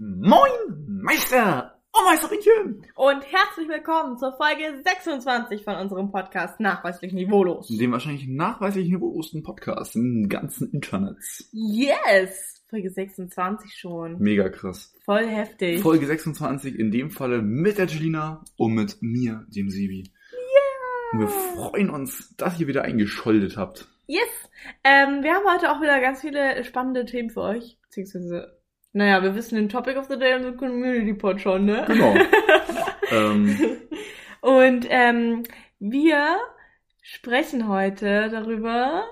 Moin, Meister! Oh, Meisterinchen! Und herzlich willkommen zur Folge 26 von unserem Podcast Nachweislich Niveaulos. Dem wahrscheinlich nachweislich niveaulosten Podcast im ganzen Internet. Yes! Folge 26 schon. Mega krass. Voll heftig. Folge 26 in dem Falle mit der Jelina und mit mir, dem Sebi. Yeah! Und wir freuen uns, dass ihr wieder eingescholdet habt. Yes! Ähm, wir haben heute auch wieder ganz viele spannende Themen für euch. Beziehungsweise, naja, wir wissen den Topic of the Day und den Community Pod schon, ne? Genau. ähm, Und ähm, wir sprechen heute darüber.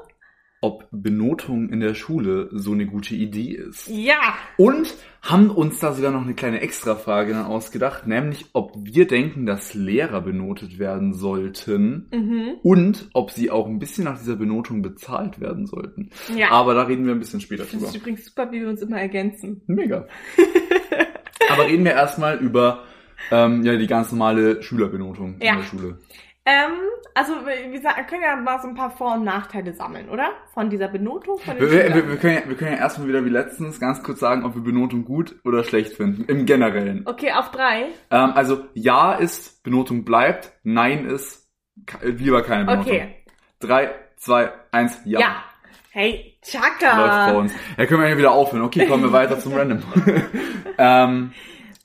Ob Benotung in der Schule so eine gute Idee ist. Ja! Und haben uns da sogar noch eine kleine Extrafrage dann ausgedacht, nämlich ob wir denken, dass Lehrer benotet werden sollten Mhm. und ob sie auch ein bisschen nach dieser Benotung bezahlt werden sollten. Ja. Aber da reden wir ein bisschen später drüber. es übrigens super, wie wir uns immer ergänzen. Mega. Aber reden wir erstmal über ähm, ja, die ganz normale Schülerbenotung Ja. in der Schule. Ähm, also wir können ja mal so ein paar Vor- und Nachteile sammeln, oder? Von dieser Benotung von Wir, wir, wir, können ja, wir können ja erstmal wieder wie letztens ganz kurz sagen, ob wir Benotung gut oder schlecht finden. Im Generellen. Okay, auf drei. Ähm, also Ja ist, Benotung bleibt, Nein ist, lieber keine Benotung. Okay. Drei, zwei, eins, ja. Ja. Hey, Läuft bei Chaka. uns. Ja, können wir ja wieder aufhören. Okay, kommen wir weiter zum Random. ähm,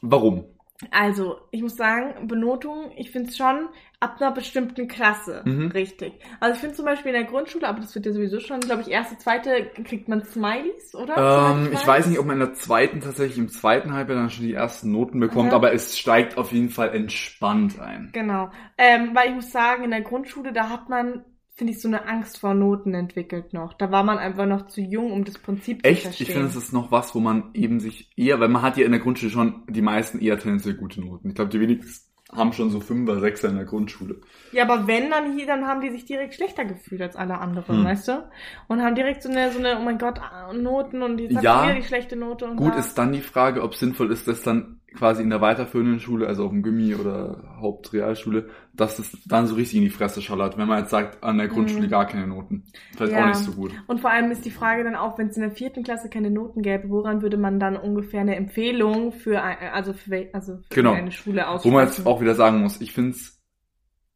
warum? Also, ich muss sagen, Benotung, ich finde es schon ab einer bestimmten Klasse Mhm. richtig. Also ich finde zum Beispiel in der Grundschule, aber das wird ja sowieso schon, glaube ich, erste, zweite kriegt man Smileys, oder? Ähm, ich weiß nicht, ob man in der zweiten tatsächlich im zweiten Halbjahr dann schon die ersten Noten bekommt, Ja. aber es steigt auf jeden Fall entspannt ein. Genau. Ähm, weil ich muss sagen, in der Grundschule, da hat man, finde ich, so eine Angst vor Noten entwickelt noch. Da war man einfach noch zu jung, um das Prinzip zu Echt? verstehen. Ich finde, es ist noch was, wo man eben sich eher, weil man hat ja in der Grundschule schon die meisten eher tendenziell gute Noten. Ich glaube, die wenigsten haben schon so Fünfer, Sechser in der Grundschule. Ja, aber wenn dann hier, dann haben die sich direkt schlechter gefühlt als alle anderen, Hm. weißt du? Und haben direkt so eine, so eine, oh mein Gott, Noten und die Ja. wieder die schlechte Note und Gut da. ist dann die Frage, ob sinnvoll ist, das dann quasi in der weiterführenden Schule, also auf dem Gimmi oder Hauptrealschule, dass es dann so richtig in die Fresse schallert, wenn man jetzt sagt, an der Grundschule Mhm. gar keine Noten. Vielleicht Ja. auch nicht so gut. Und vor allem ist die Frage dann auch, wenn es in der vierten Klasse keine Noten gäbe, woran würde man dann ungefähr eine Empfehlung für, ein, also für, also für Genau. eine Schule Wo aussprechen? man jetzt auch wieder sagen muss, ich finde es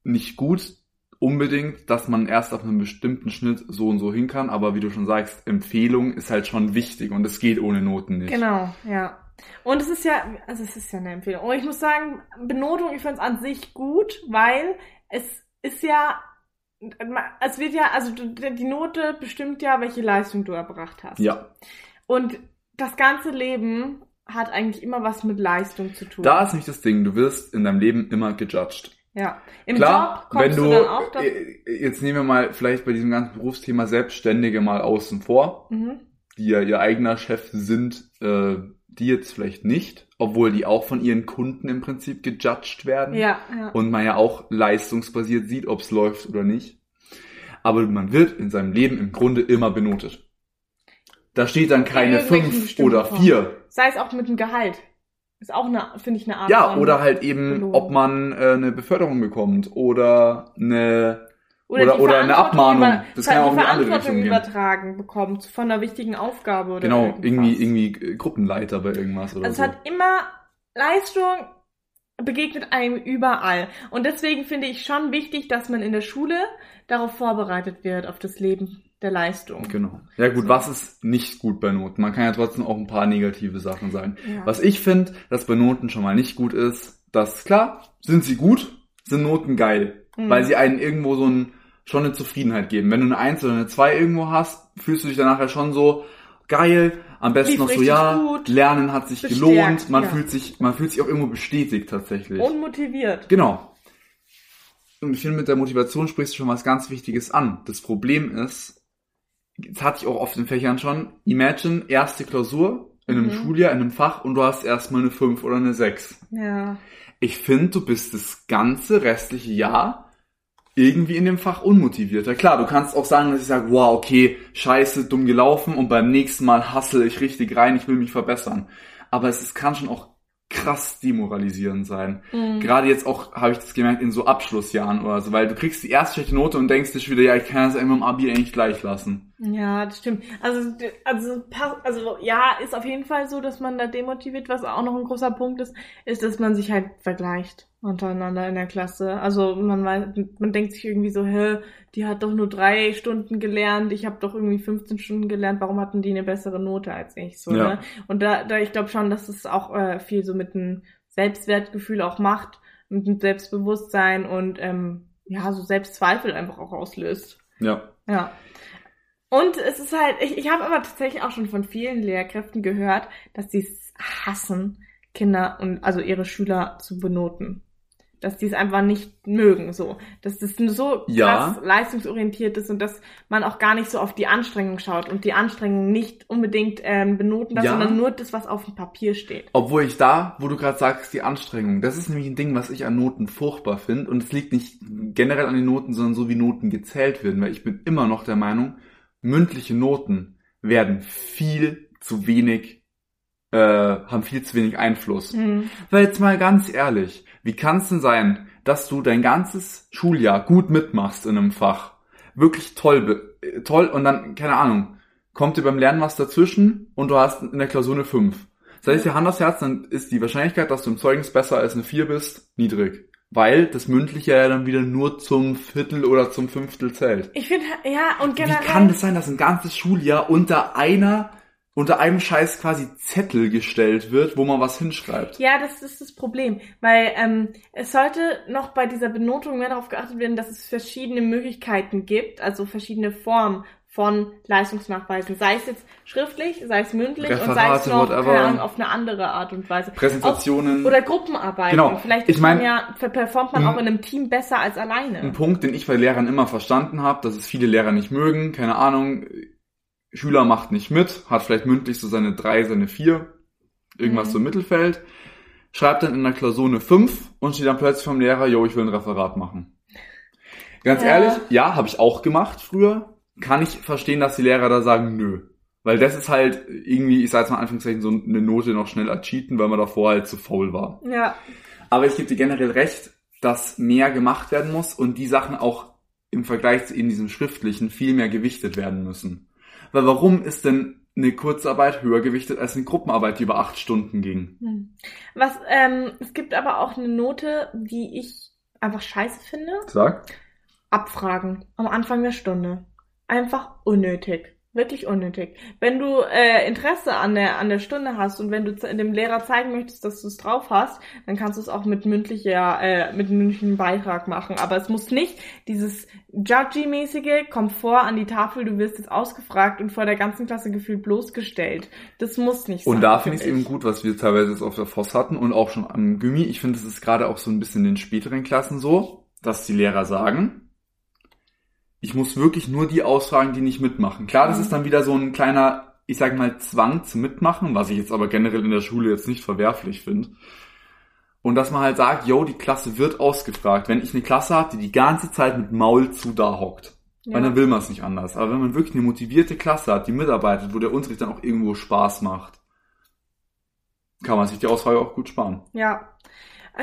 nicht gut unbedingt, dass man erst auf einem bestimmten Schnitt so und so hin kann, aber wie du schon sagst, Empfehlung ist halt schon wichtig und es geht ohne Noten nicht. Genau, ja. Und es ist ja, also es ist ja eine Empfehlung. Und ich muss sagen, Benotung, ich finde es an sich gut, weil es ist ja, es wird ja, also die Note bestimmt ja, welche Leistung du erbracht hast. Ja, Und das ganze Leben hat eigentlich immer was mit Leistung zu tun. da ist nicht das Ding, du wirst in deinem Leben immer gejudged. ja. Im Klar, Job kommst wenn du, du dann auch da. äh, jetzt nehmen wir mal vielleicht bei diesem ganzen Berufsthema Selbstständige mal außen vor, Mhm. die ja ihr eigener Chef sind, äh, die jetzt vielleicht nicht, obwohl die auch von ihren Kunden im Prinzip gejudged werden. Ja, ja. und man ja auch leistungsbasiert sieht, ob es läuft oder nicht. Aber man wird in seinem Leben im Grunde immer benotet. Da steht dann keine fünf oder vier. Sei es auch mit dem Gehalt. Ist auch eine, finde ich, eine Art Ja, oder halt eben, Belohnung. ob man äh, eine Beförderung bekommt oder eine oder- die oder eine Abmahnung. Über, Das kann ja auch in die die andere Verantwortung Richtung gehen. übertragen bekommt von einer wichtigen Aufgabe oder genau irgendwas. irgendwie irgendwie äh, Gruppenleiter bei irgendwas oder Also so. es hat immer Leistung begegnet einem überall. Und deswegen finde ich schon wichtig, dass man in der Schule darauf vorbereitet wird, auf das Leben der Leistung. Genau. Ja gut, So. was ist nicht gut bei Noten? Man kann ja trotzdem auch ein paar negative Sachen sagen. Ja. Was ich finde, dass bei Noten schon mal nicht gut ist, dass klar, sind sie gut, sind Noten geil, Mhm. weil sie einen irgendwo so ein, schon eine Zufriedenheit geben. Wenn du eine 1 oder eine 2 irgendwo hast, fühlst du dich danach ja schon so geil, am besten Lief noch so, ja, gut, Lernen hat sich bestärkt, gelohnt, man ja. fühlt sich, man fühlt sich auch irgendwo bestätigt tatsächlich. Und motiviert. Genau. Und ich finde, mit der Motivation sprichst du schon was ganz Wichtiges an. Das Problem ist, das hatte ich auch oft in Fächern schon, imagine, erste Klausur in einem Mhm. Schuljahr, in einem Fach und du hast erstmal eine 5 oder eine 6. Ja. Ich finde, du bist das ganze restliche Jahr irgendwie in dem Fach unmotivierter. Klar, du kannst auch sagen, dass ich sage, wow, okay, scheiße, dumm gelaufen und beim nächsten Mal hustle ich richtig rein, ich will mich verbessern. Aber es ist, kann schon auch krass demoralisierend sein. Mhm. Gerade jetzt auch, habe ich das gemerkt, in so Abschlussjahren oder so, weil du kriegst die erste schlechte Note und denkst dir schon wieder, ja, ich kann das immer im Abi eigentlich gleich lassen. Ja, das stimmt. Also, also, also, ja, ist auf jeden Fall so, dass man da demotiviert. Was auch noch ein großer Punkt ist, ist, dass man sich halt vergleicht untereinander in der Klasse. Also, man weiß, man denkt sich irgendwie so, hä, die hat doch nur drei Stunden gelernt, ich habe doch irgendwie 15 Stunden gelernt, warum hatten die eine bessere Note als ich? So, Ja. ne? Und da, da, ich glaube schon, dass es auch äh, viel so mit einem Selbstwertgefühl auch macht, mit einem Selbstbewusstsein und, ähm, ja, so Selbstzweifel einfach auch auslöst. Ja. Ja. Und es ist halt, ich, ich habe aber tatsächlich auch schon von vielen Lehrkräften gehört, dass sie es hassen, Kinder und also ihre Schüler zu benoten. Dass die es einfach nicht mögen, so. Dass das so krass Ja. leistungsorientiert ist und dass man auch gar nicht so auf die Anstrengung schaut und die Anstrengung nicht unbedingt ähm, benoten darf, Ja. sondern nur das, was auf dem Papier steht. Obwohl ich da, wo du gerade sagst, die Anstrengung, das ist nämlich ein Ding, was ich an Noten furchtbar finde. Und es liegt nicht generell an den Noten, sondern so wie Noten gezählt werden. Weil ich bin immer noch der Meinung, mündliche Noten werden viel zu wenig, äh, haben viel zu wenig Einfluss. Hm. Weil jetzt mal ganz ehrlich, wie kann es denn sein, dass du dein ganzes Schuljahr gut mitmachst in einem Fach? Wirklich toll, toll und dann, keine Ahnung, kommt dir beim Lernen was dazwischen und du hast in der Klausur eine 5. Das heißt, dir Hand aufs Herz, dann ist die Wahrscheinlichkeit, dass du im Zeugnis besser als eine 4 bist, niedrig. Weil das Mündliche ja dann wieder nur zum Viertel oder zum Fünftel zählt. Ich finde, ja, und Wie generell. kann das sein, dass ein ganzes Schuljahr unter einer, unter einem Scheiß quasi Zettel gestellt wird, wo man was hinschreibt? Ja, das ist das Problem, weil ähm, es sollte noch bei dieser Benotung mehr darauf geachtet werden, dass es verschiedene Möglichkeiten gibt, also verschiedene Formen von Leistungsnachweisen, sei es jetzt schriftlich, sei es mündlich und sei es Referate, noch Ahnung, auf eine andere Art und Weise. Präsentationen. Auch, oder Gruppenarbeiten. Genau. Vielleicht Ich mein- ja, per- performt man auch in einem Team besser als alleine. Ein Punkt, den ich bei Lehrern immer verstanden habe, dass es viele Lehrer nicht mögen, keine Ahnung, Schüler macht nicht mit, hat vielleicht mündlich so seine drei, seine vier, irgendwas Mhm. so im Mittelfeld, schreibt dann in der Klausur eine 5 und steht dann plötzlich vom Lehrer, yo, ich will ein Referat machen. Ganz Ja. ehrlich, ja, habe ich auch gemacht früher. Kann ich verstehen, dass die Lehrer da sagen, nö. Weil das ist halt irgendwie, ich sag jetzt mal in Anführungszeichen, so eine Note noch schnell ercheaten, weil man davor halt zu faul war. Ja. Aber ich gebe dir generell recht, dass mehr gemacht werden muss und die Sachen auch im Vergleich zu eben diesem schriftlichen viel mehr gewichtet werden müssen. Weil warum ist denn eine Kurzarbeit höher gewichtet als eine Gruppenarbeit, die über acht Stunden ging? Hm. Was, ähm, es gibt aber auch eine Note, die ich einfach scheiße finde. Sag. Abfragen am Anfang der Stunde. Einfach unnötig. Wirklich unnötig. Wenn du äh, Interesse an der, an der Stunde hast und wenn du dem Lehrer zeigen möchtest, dass du es drauf hast, dann kannst du es auch mit mündlicher, äh, mit mündlichem Beitrag machen. Aber es muss nicht dieses Judgy-mäßige, komm vor an die Tafel, du wirst jetzt ausgefragt und vor der ganzen Klasse gefühlt bloßgestellt. Das muss nicht sein. Und da finde ich es eben gut, was wir teilweise jetzt auf der Voss hatten und auch schon am Gymi. Ich finde, es ist gerade auch so ein bisschen in den späteren Klassen so, dass die Lehrer sagen, ich muss wirklich nur die ausfragen, die nicht mitmachen. Klar, das Mhm. ist dann wieder so ein kleiner, ich sag mal, Zwang zum Mitmachen, was ich jetzt aber generell in der Schule jetzt nicht verwerflich finde. Und dass man halt sagt, yo, die Klasse wird ausgefragt. Wenn ich eine Klasse habe, die die ganze Zeit mit Maul zu da hockt, Ja. weil dann will man es nicht anders. Aber wenn man wirklich eine motivierte Klasse hat, die mitarbeitet, wo der Unterricht dann auch irgendwo Spaß macht, kann man sich die Ausfrage auch gut sparen. Ja.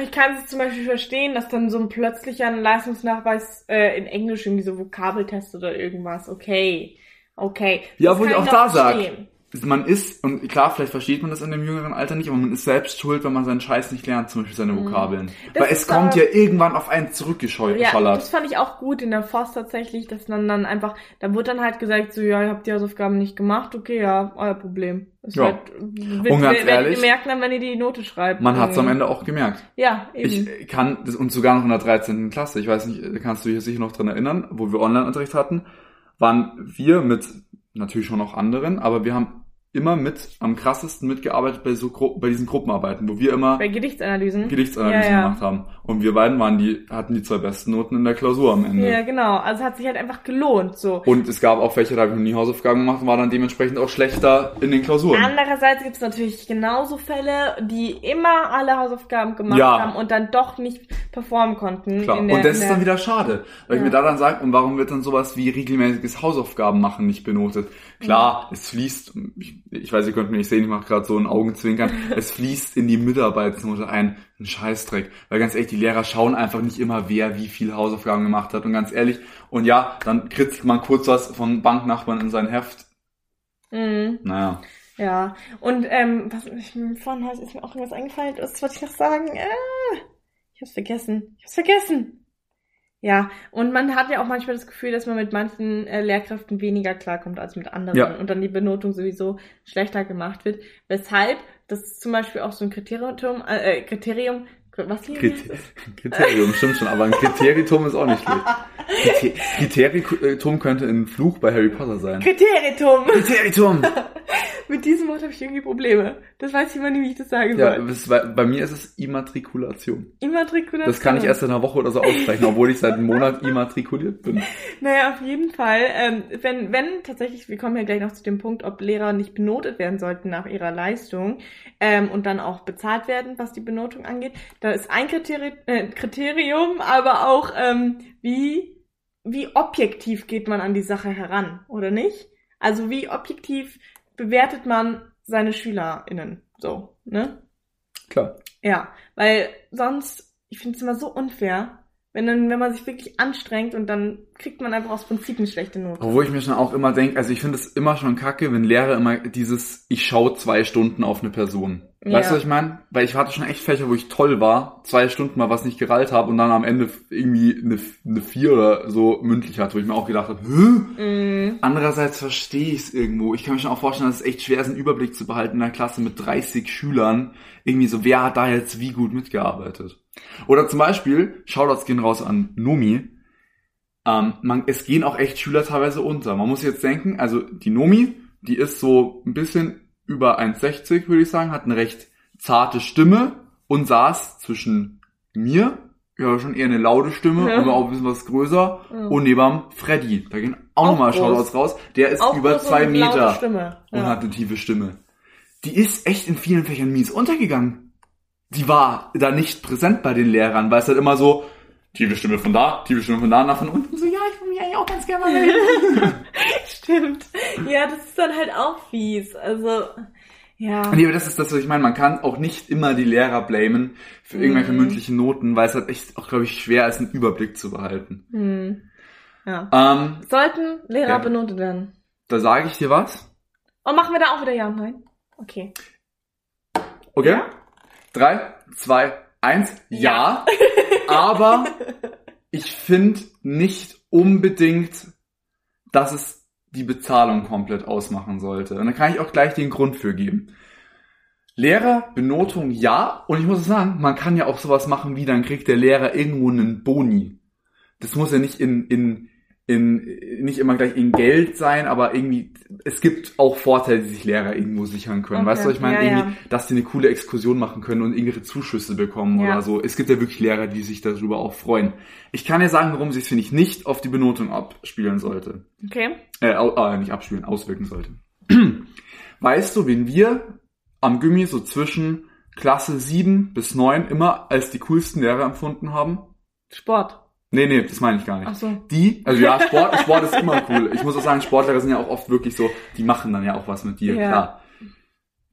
Ich kann es zum Beispiel verstehen, dass dann so ein plötzlicher Leistungsnachweis äh, in Englisch irgendwie so Vokabeltest oder irgendwas. Okay. Okay. Ja, wo ich auch da sag, verstehen. Man ist, und klar, vielleicht versteht man das in dem jüngeren Alter nicht, aber man ist selbst schuld, wenn man seinen Scheiß nicht lernt, zum Beispiel seine Mhm. Vokabeln. Das Weil es kommt ja irgendwann auf einen zurückgeschallert. Ja, das fand ich auch gut in der Forst tatsächlich, dass man dann einfach, da wurde dann halt gesagt, so, ja, ihr habt die Hausaufgaben nicht gemacht, okay, ja, euer Problem. Das Ja. halt, wird, Und ganz werdet ehrlich, ihr merken dann, wenn ihr die Note schreibt. Man hat es am Irgendwie. Ende auch gemerkt. Ja, eben. Ich kann, und sogar noch in der 13. Klasse, ich weiß nicht, kannst du dich sicher noch dran erinnern, wo wir Online-Unterricht hatten, waren wir mit, natürlich schon noch anderen, aber wir haben immer mit, am krassesten mitgearbeitet bei so Gru bei diesen Gruppenarbeiten, wo wir immer Bei Gedichtsanalysen. Gedichtsanalysen Ja, ja. gemacht haben. Und wir beiden waren die, hatten die zwei besten Noten in der Klausur am Ende. Ja, genau. Also hat sich halt einfach gelohnt, so. Und es gab auch welche, da habe ich noch nie Hausaufgaben gemacht und war dann dementsprechend auch schlechter in den Klausuren. Andererseits gibt es natürlich genauso Fälle, die immer alle Hausaufgaben gemacht Ja. haben und dann doch nicht performen konnten. Klar. der- und das ist dann wieder schade, weil ich mir da dann sage, und warum wird dann sowas wie regelmäßiges Hausaufgaben machen nicht benotet? Klar, es fließt, ich ich weiß, ihr könnt mich nicht sehen, ich mache gerade so ein Augenzwinkern, es fließt in die Mitarbeitsnote ein, ein Scheißdreck. Weil ganz ehrlich, die Lehrer schauen einfach nicht immer, wer wie viel Hausaufgaben gemacht hat. Und ganz ehrlich, und ja, dann kritzelt man kurz was von Banknachbarn in sein Heft. Mhm. Naja. Ja, und ähm, was ich vorhin ist mir auch irgendwas eingefallen, was wollte ich noch sagen? Äh, ich hab's vergessen. Ich hab's vergessen. Ja, und man hat ja auch manchmal das Gefühl, dass man mit manchen äh, Lehrkräften weniger klarkommt als mit anderen Ja. und dann die Benotung sowieso schlechter gemacht wird. Weshalb das zum Beispiel auch so ein Kriterium, äh, äh, Kriterium, was hier Kriter Kriterium, stimmt schon, aber ein Kriteritum ist auch nicht schlecht. Kriter Kriteritum könnte ein Fluch bei Harry Potter sein. Kriteritum. Kriteritum! Mit diesem Wort habe ich irgendwie Probleme. Das weiß nie, wie ich das sagen Ja, soll. es, bei, bei mir ist es Immatrikulation. Immatrikulation. Das kann ich erst in einer Woche oder so aussprechen, obwohl ich seit einem Monat immatrikuliert bin. Naja, auf jeden Fall. Ähm, wenn, wenn tatsächlich, wir kommen ja gleich noch zu dem Punkt, ob Lehrer nicht benotet werden sollten nach ihrer Leistung ähm, und dann auch bezahlt werden, was die Benotung angeht, da ist ein Kriteri äh, Kriterium, aber auch ähm, wie, wie objektiv geht man an die Sache heran, oder nicht? Also wie objektiv bewertet man seine SchülerInnen so, ne? Klar. Ja, weil sonst, ich finde es immer so unfair, wenn dann, wenn man sich wirklich anstrengt und dann kriegt man einfach aus Prinzip eine schlechte Note. Obwohl ich mir schon auch immer denke, also ich finde es immer schon kacke, wenn Lehrer immer dieses, ich schaue zwei Stunden auf eine Person. Ja. Weißt du, was ich meine? Weil ich hatte schon echt Fächer, wo ich toll war, zwei Stunden mal was nicht gerallt habe und dann am Ende irgendwie eine, eine vier oder so mündlich hatte, wo ich mir auch gedacht habe, Hä? Mm, Andererseits verstehe ich es irgendwo. Ich kann mir schon auch vorstellen, dass es echt schwer ist, einen Überblick zu behalten in einer Klasse mit 30 Schülern. Irgendwie so, wer hat da jetzt wie gut mitgearbeitet? Oder zum Beispiel, Shoutouts gehen raus an Nomi. Ähm, man, es gehen auch echt Schüler teilweise unter. Man muss jetzt denken, also die Nomi, die ist so ein bisschen über 1,60 würde ich sagen, hat eine recht zarte Stimme und saß zwischen mir, ja schon eher eine laute Stimme, Ja. aber auch ein bisschen was größer, Ja. und neben Freddy. Da gehen auch, Auch nochmal. Shoutouts raus. Der ist auch über zwei und Meter Stimme. und Ja. hat eine tiefe Stimme. Die ist echt in vielen Fächern mies untergegangen. Die war da nicht präsent bei den Lehrern, weil es halt immer so, tiefe Stimme von da, tiefe Stimme von da, nach von unten, so, ja, ich will mich eigentlich auch ganz gerne mal reden. Stimmt. Ja, das ist dann halt auch fies. Also, ja. Nee, aber das ist das, was ich meine. Man kann auch nicht immer die Lehrer blamen für irgendwelche Mhm. mündlichen Noten, weil es halt echt auch, glaube ich, schwer ist, einen Überblick zu behalten. Hm. Ja. Ähm, Sollten Lehrer Ja. benotet werden? da sage ich dir was. Und machen wir da auch wieder Ja und Nein? Okay. Okay? Ja? Drei, zwei, eins. Ja. aber ich finde nicht unbedingt, dass es die Bezahlung komplett ausmachen sollte. Und da kann ich auch gleich den Grund für geben. Lehrerbenotung ja. Und ich muss sagen, man kann ja auch sowas machen wie, dann kriegt der Lehrer irgendwo einen Boni. Das muss ja nicht in, in, in, nicht immer gleich in Geld sein, aber irgendwie, es gibt auch Vorteile, die sich Lehrer irgendwo sichern können. Okay. Weißt du, was ich meine? Ja, irgendwie, ja. dass die eine coole Exkursion machen können und irgendwelche Zuschüsse bekommen Ja. oder so. Es gibt ja wirklich Lehrer, die sich darüber auch freuen. Ich kann ja sagen, warum sich finde ich, nicht auf die Benotung abspielen sollte. Okay. Äh, äh, nicht abspielen, auswirken sollte. weißt du, wen wir am Gimmi so zwischen Klasse 7 bis 9 immer als die coolsten Lehrer empfunden haben? Sport. Nee, nee, das meine ich gar nicht. Ach so. Die, also ja, Sport, Sport ist immer cool. Ich muss auch sagen, Sportlehrer sind ja auch oft wirklich so, die machen dann ja auch was mit dir, Ja. klar.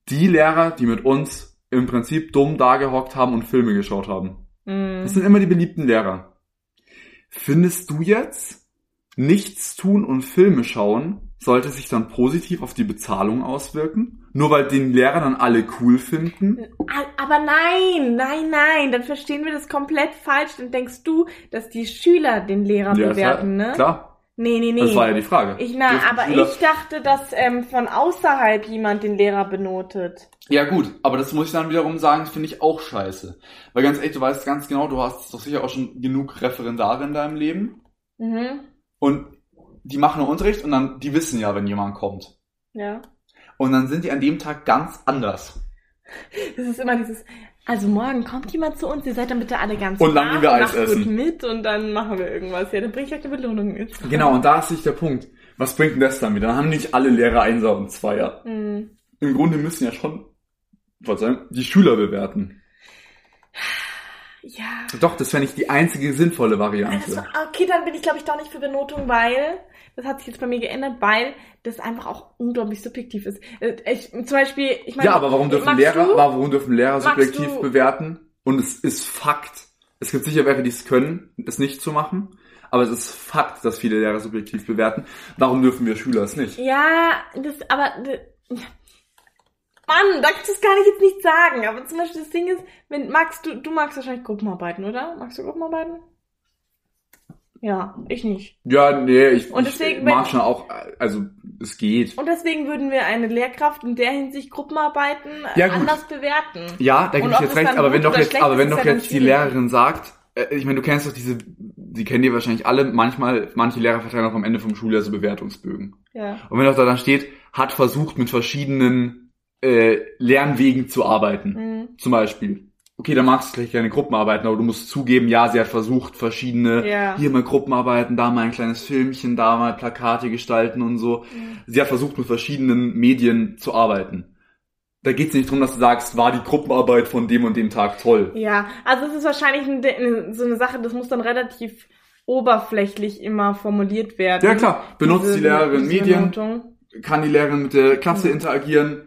Die Lehrer, die mit uns im Prinzip dumm dagehockt haben und Filme geschaut haben. Hm. Das sind immer die beliebten Lehrer. Findest du jetzt, nichts tun und Filme schauen, sollte sich dann positiv auf die Bezahlung auswirken? Nur weil den Lehrer dann alle cool finden? A- Aber nein, nein, nein, dann verstehen wir das komplett falsch. Dann denkst du, dass die Schüler den Lehrer Ja, bewerten, klar, ne? Klar, Nee, nee, nee. das war ja die Frage. ich, na, aber Schüler- ich dachte, dass ähm, von außerhalb jemand den Lehrer benotet. Ja gut, aber das muss ich dann wiederum sagen, finde ich auch scheiße. Weil ganz ehrlich, du weißt ganz genau, du hast doch sicher auch schon genug Referendare in deinem Leben. Mhm. Und die machen Unterricht und dann, die wissen ja, wenn jemand kommt. Ja. Und dann sind die an dem Tag ganz anders. Das ist immer dieses, also morgen kommt jemand zu uns, ihr seid dann bitte alle ganz Und dann gehen wir Eis essen. mit und dann machen wir irgendwas. Ja, dann bringe ich euch eine Belohnung mit. Genau, und da ist sich der Punkt. Was bringt denn das dann wieder? Dann haben nicht alle Lehrer Einser und Zweier. Mhm. Im Grunde müssen ja schon, Verzeihung, die Schüler bewerten. Ja. Doch, das fände ich die einzige sinnvolle Variante. war, okay, dann bin ich, glaube ich, doch nicht für Benotung, weil das hat sich jetzt bei mir geändert, weil das einfach auch unglaublich subjektiv ist. Äh, Ich, zum Beispiel, ich meine, Ja, aber warum dürfen Lehrer, du? aber warum dürfen Lehrer subjektiv du- bewerten? Und es ist Fakt. Es gibt sicher welche, die es können, es nicht zu machen. Aber es ist Fakt, dass viele Lehrer subjektiv bewerten. Warum dürfen wir Schüler es nicht? Ja, das, aber, das, Mann, da kannst du es gar nicht jetzt nicht sagen. Aber zum Beispiel das Ding ist, wenn, magst du, du magst wahrscheinlich Gruppenarbeiten, oder? Magst du Gruppenarbeiten? Ja, ich nicht. Ja, nee, ich, Und ich mag schon auch, also es geht. Und deswegen würden wir eine Lehrkraft in der Hinsicht Gruppenarbeiten Ja, anders bewerten. Ja, da gebe ich jetzt recht, aber wenn doch jetzt, aber wenn doch jetzt die. Lehrerin sagt, äh, ich meine, du kennst doch diese, die kennen die wahrscheinlich alle, manchmal, manche Lehrer verteilen auch am Ende vom Schuljahr so Bewertungsbögen. Ja. Und wenn doch da dann steht, hat versucht mit verschiedenen äh, Lernwegen zu arbeiten. Mhm. Zum Beispiel. Okay, dann magst du vielleicht gerne Gruppenarbeiten, aber du musst zugeben, ja, sie hat versucht, verschiedene, Ja. hier mal Gruppenarbeiten, da mal ein kleines Filmchen, da mal Plakate gestalten und so. Mhm. Sie hat versucht, mit verschiedenen Medien zu arbeiten. Da geht es nicht darum, dass du sagst, war die Gruppenarbeit von dem und dem Tag toll. Ja, also es ist wahrscheinlich ein, so eine Sache, das muss dann relativ oberflächlich immer formuliert werden. Ja klar, benutzt Diese- die Lehrerin Medien, kann die Lehrerin mit der Klasse interagieren,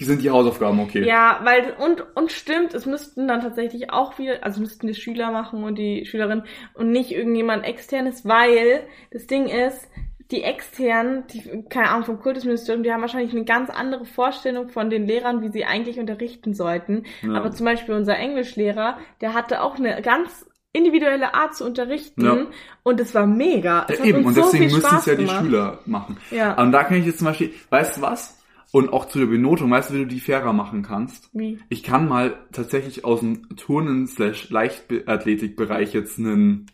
sind die Hausaufgaben okay. Ja, weil, und, und stimmt, es müssten dann tatsächlich auch wieder, also müssten die Schüler machen und die Schülerin und nicht irgendjemand externes, weil das Ding ist, die externen, die, keine Ahnung, vom Kultusministerium, die haben wahrscheinlich eine ganz andere Vorstellung von den Lehrern, wie sie eigentlich unterrichten sollten. Ja. Aber zum Beispiel unser Englischlehrer, der hatte auch eine ganz individuelle Art zu unterrichten Ja. und es war mega. Es Ja, hat eben, uns und so deswegen müssen es ja die. Schüler machen. Ja. Und da kann ich jetzt zum Beispiel, weißt du was? Und auch zu der Benotung, weißt du, wie du die fairer machen kannst? Wie? Ich kann mal tatsächlich aus dem Turnen slash Leichtathletikbereich jetzt einen